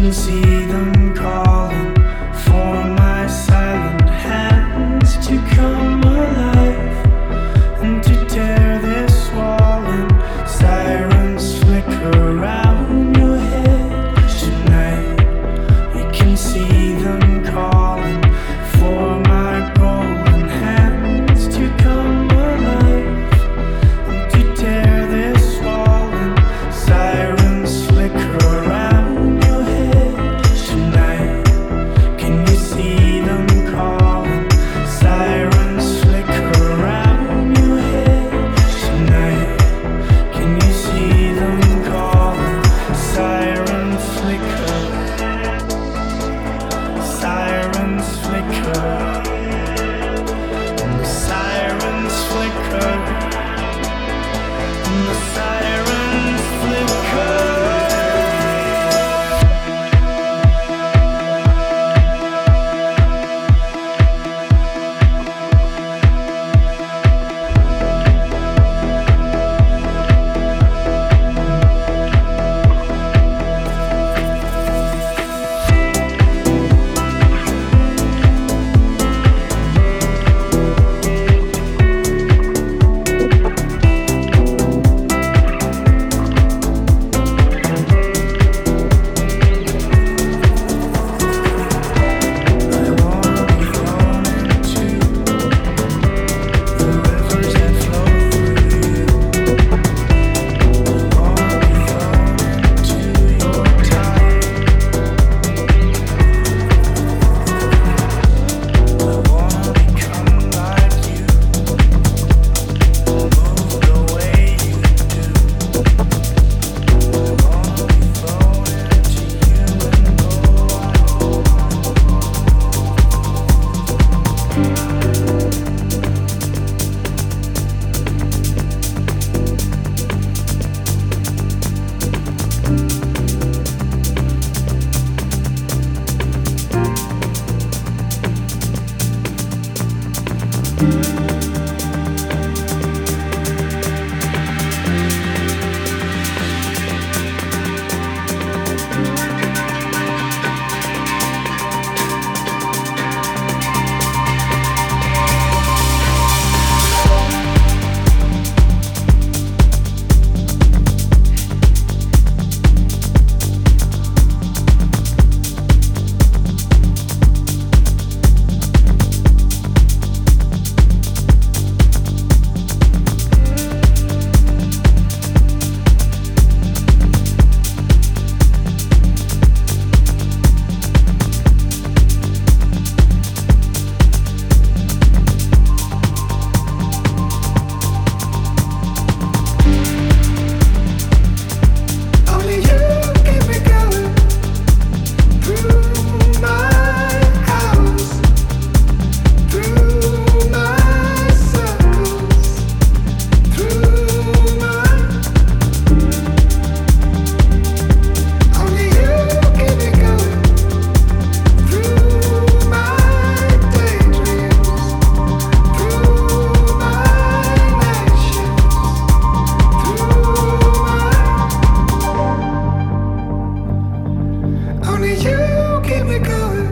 Tonight Like only keep me the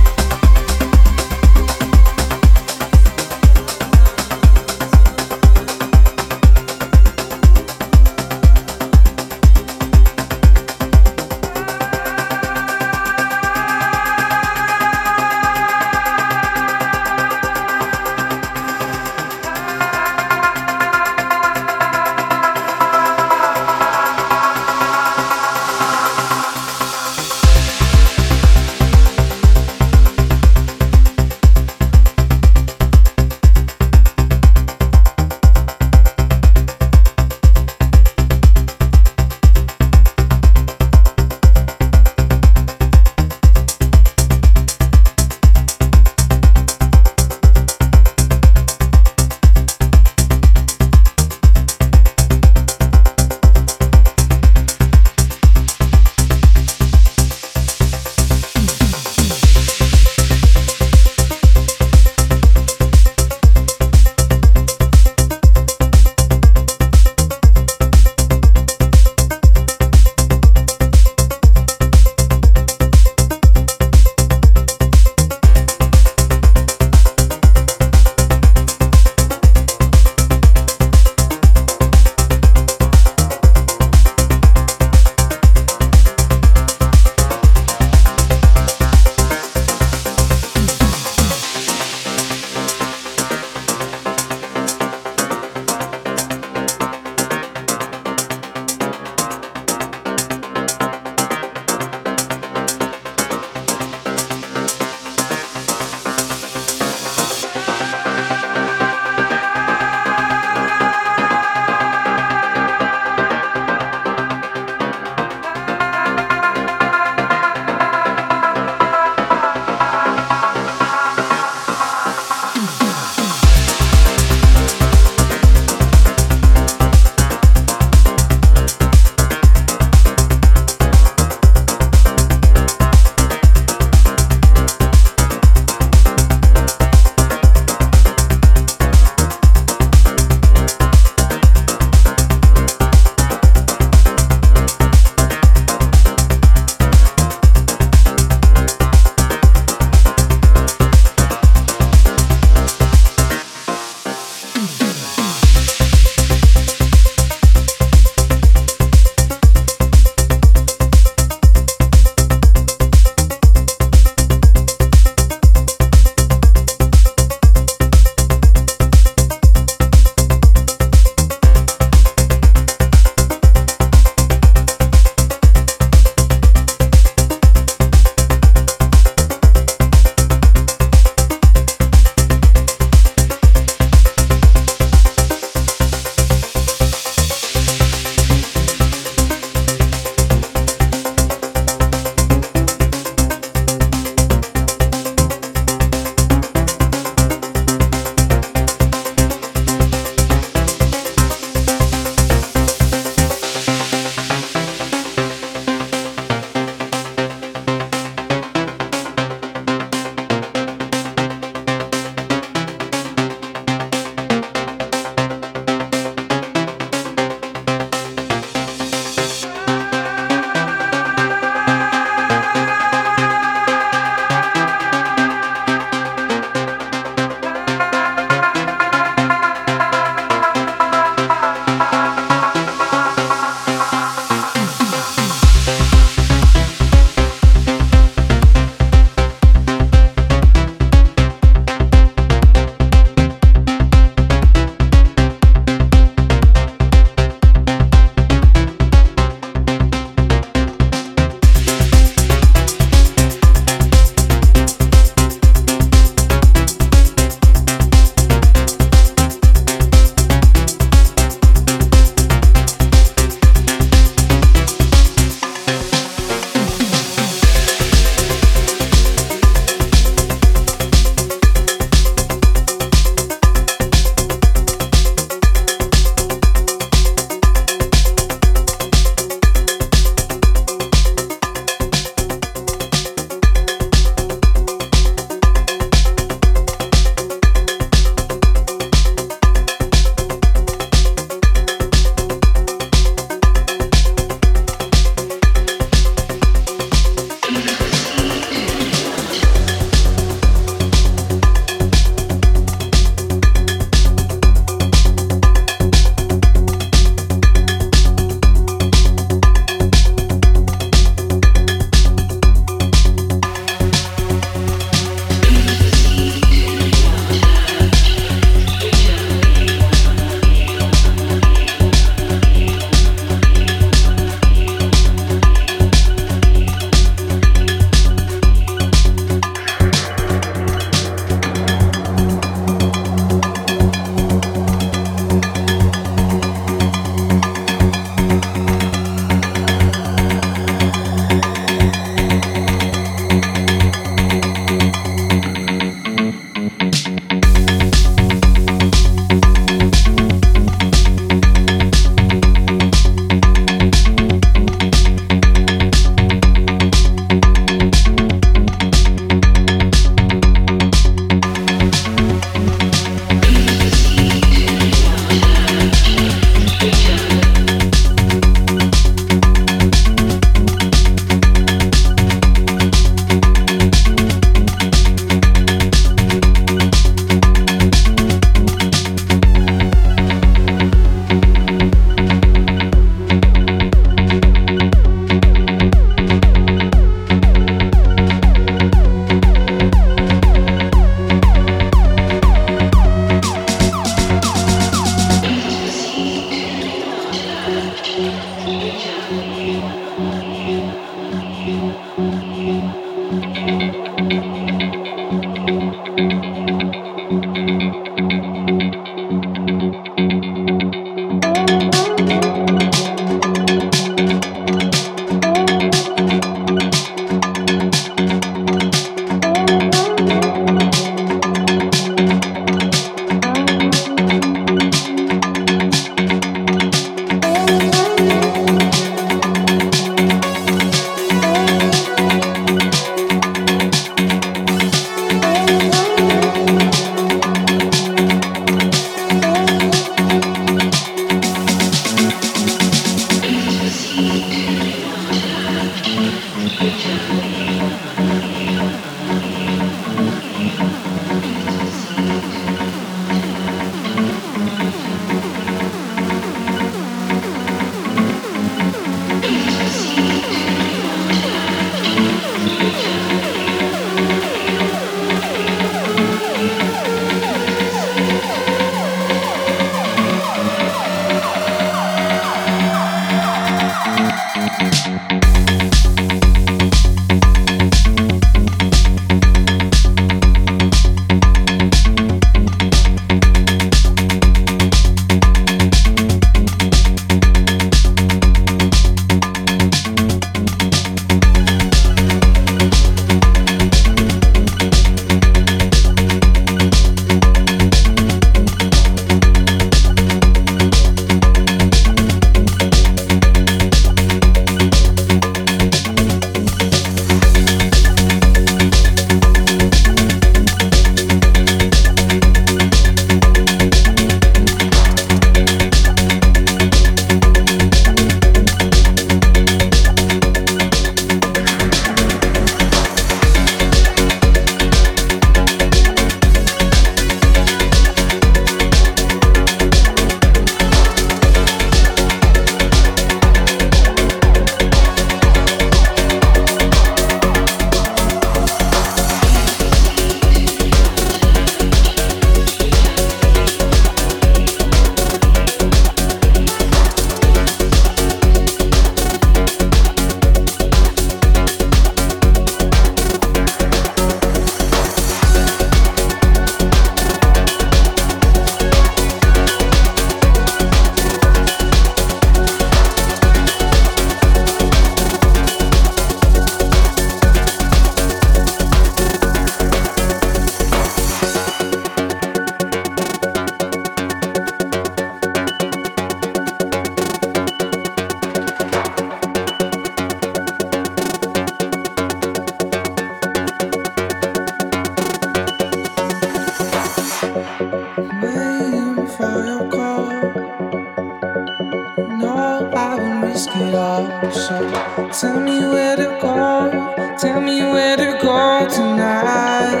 to go. Tell me where to go tonight.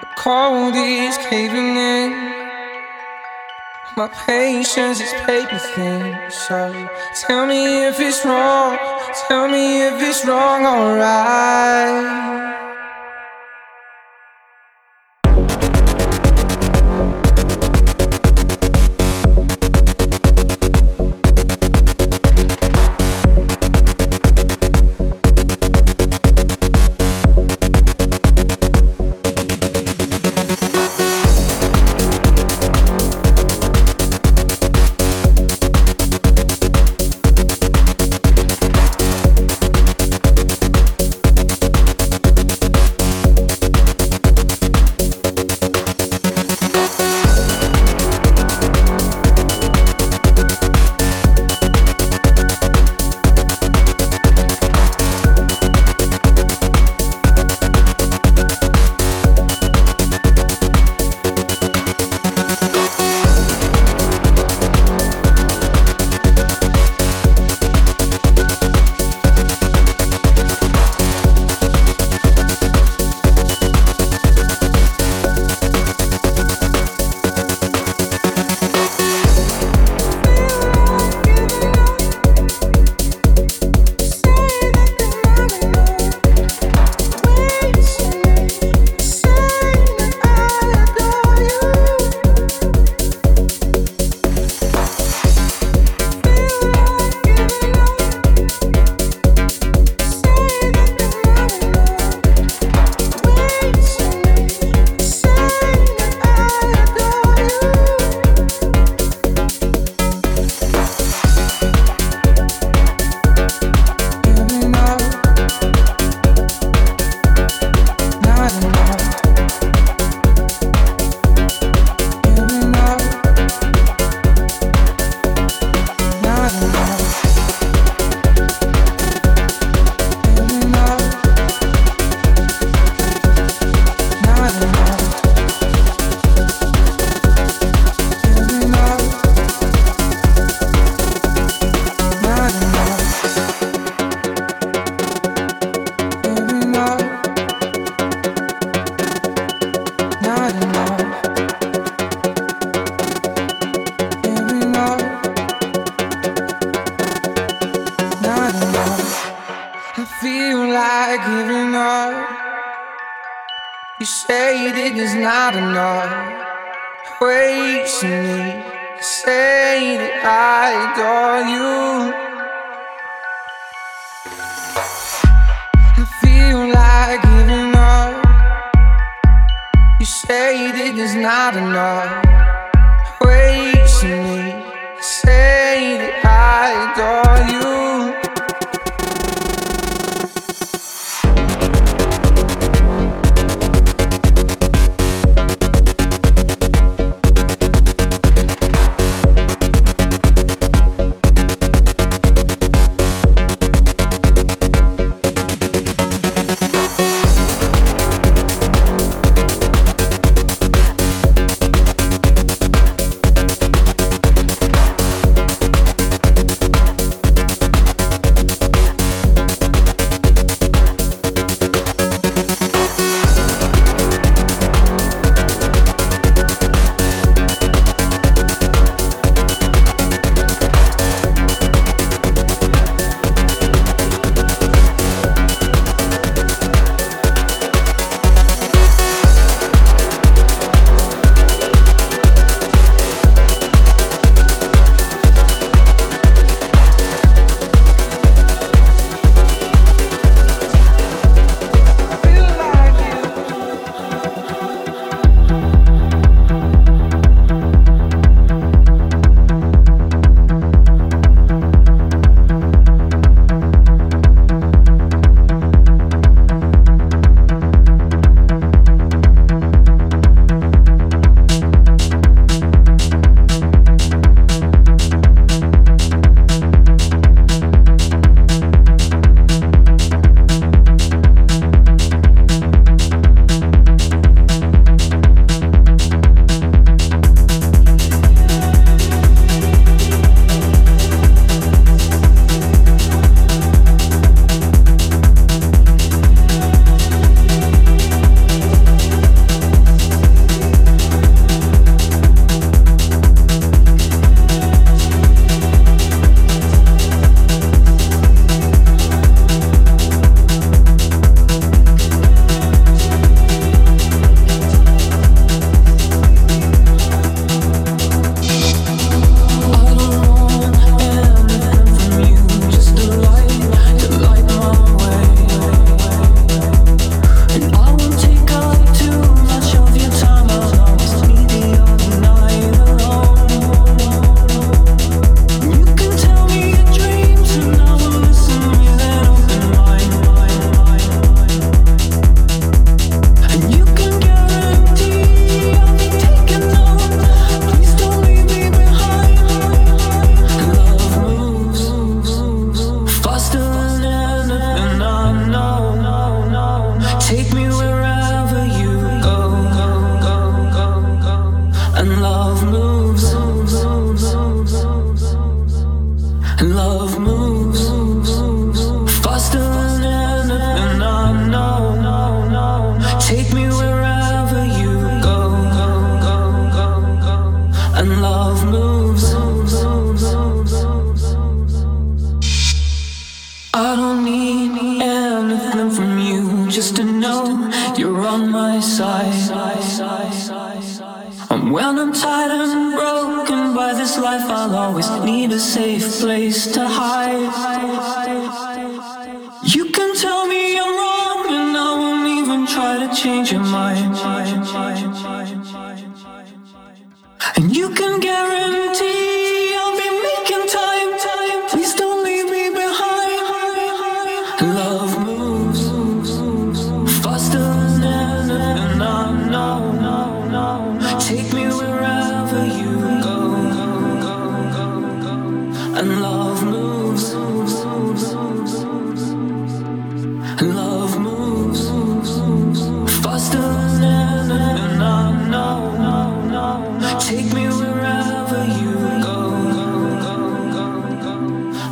The cold is caving in. My patience is paper thin, so tell me if it's wrong. Tell me if it's wrong, alright.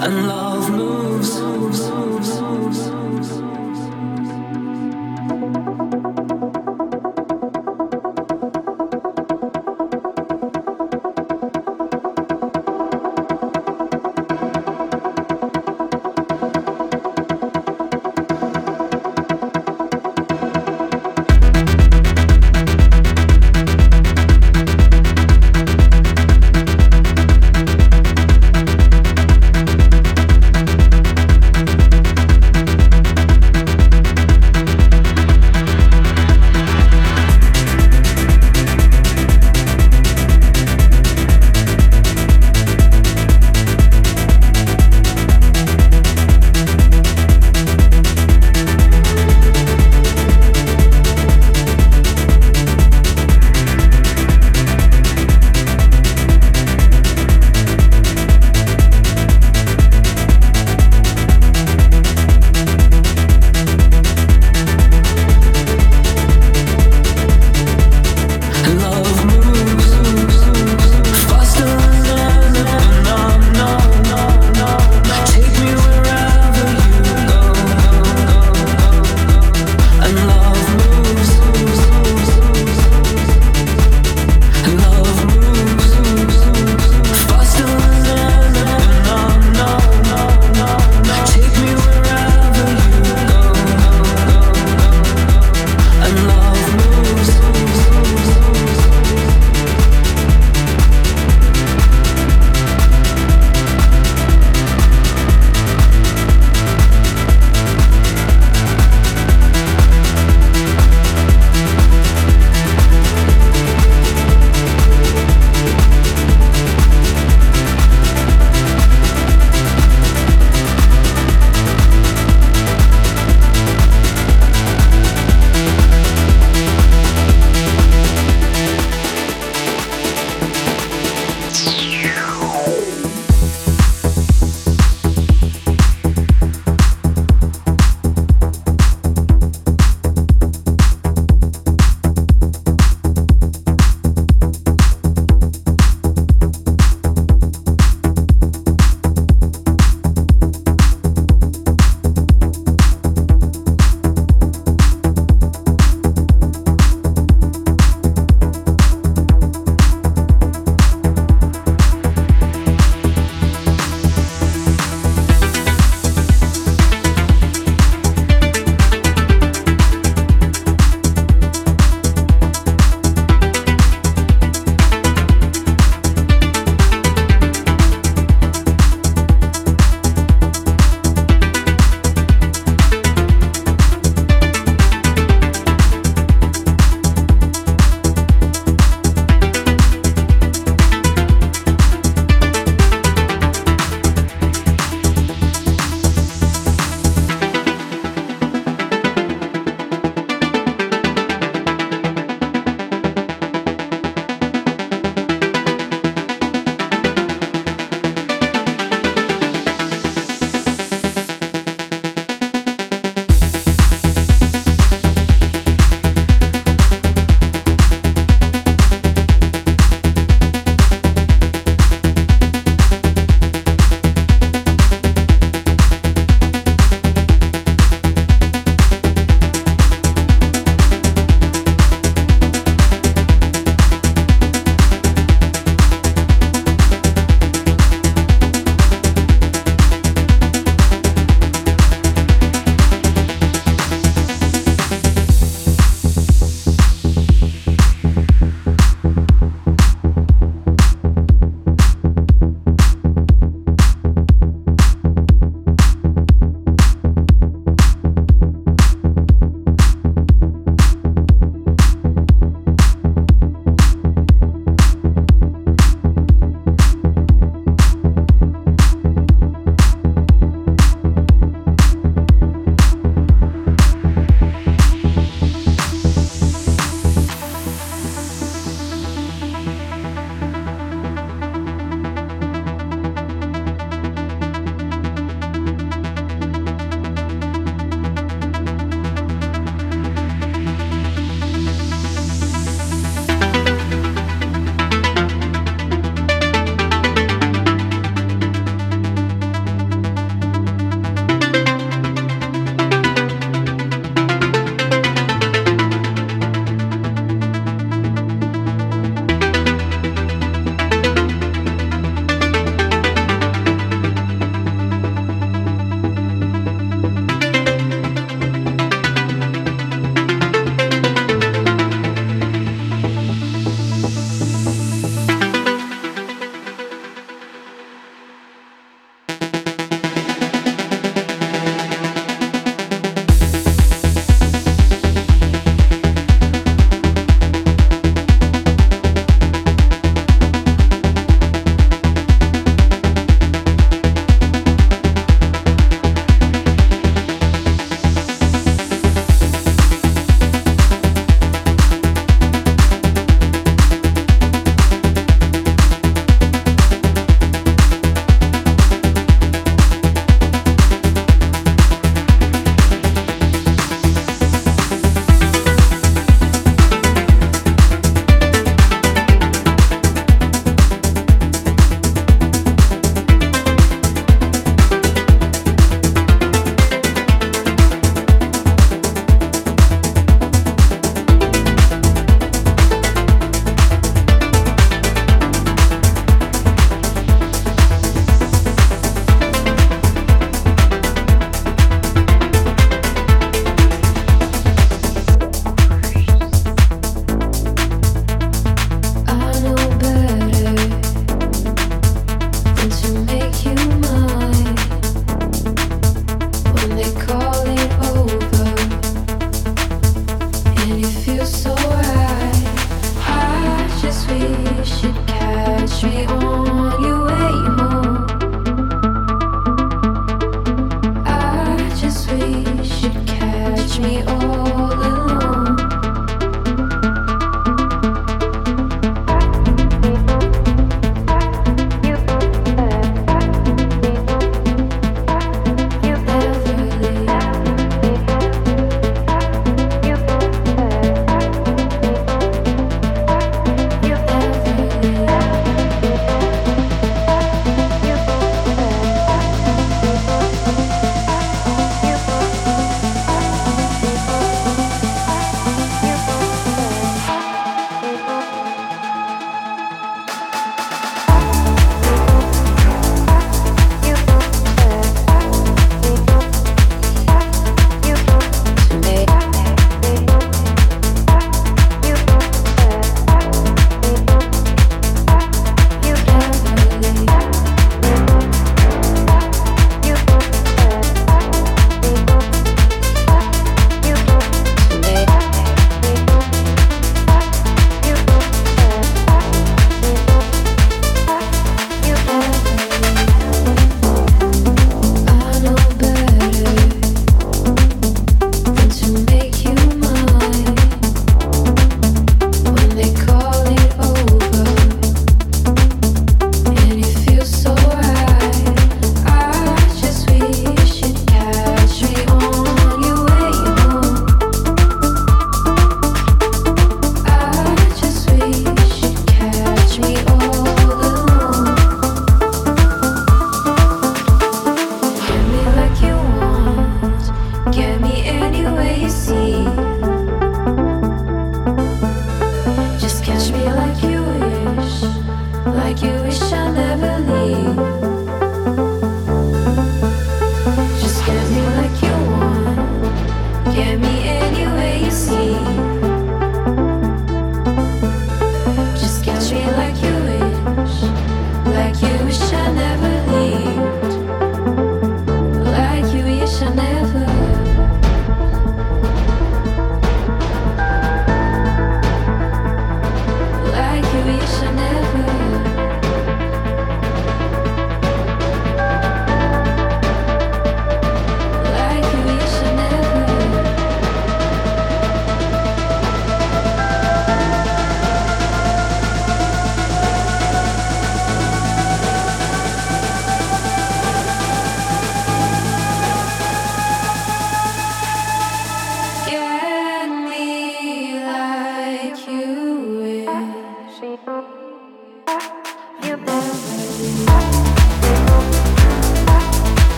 and love moves. moves, moves, moves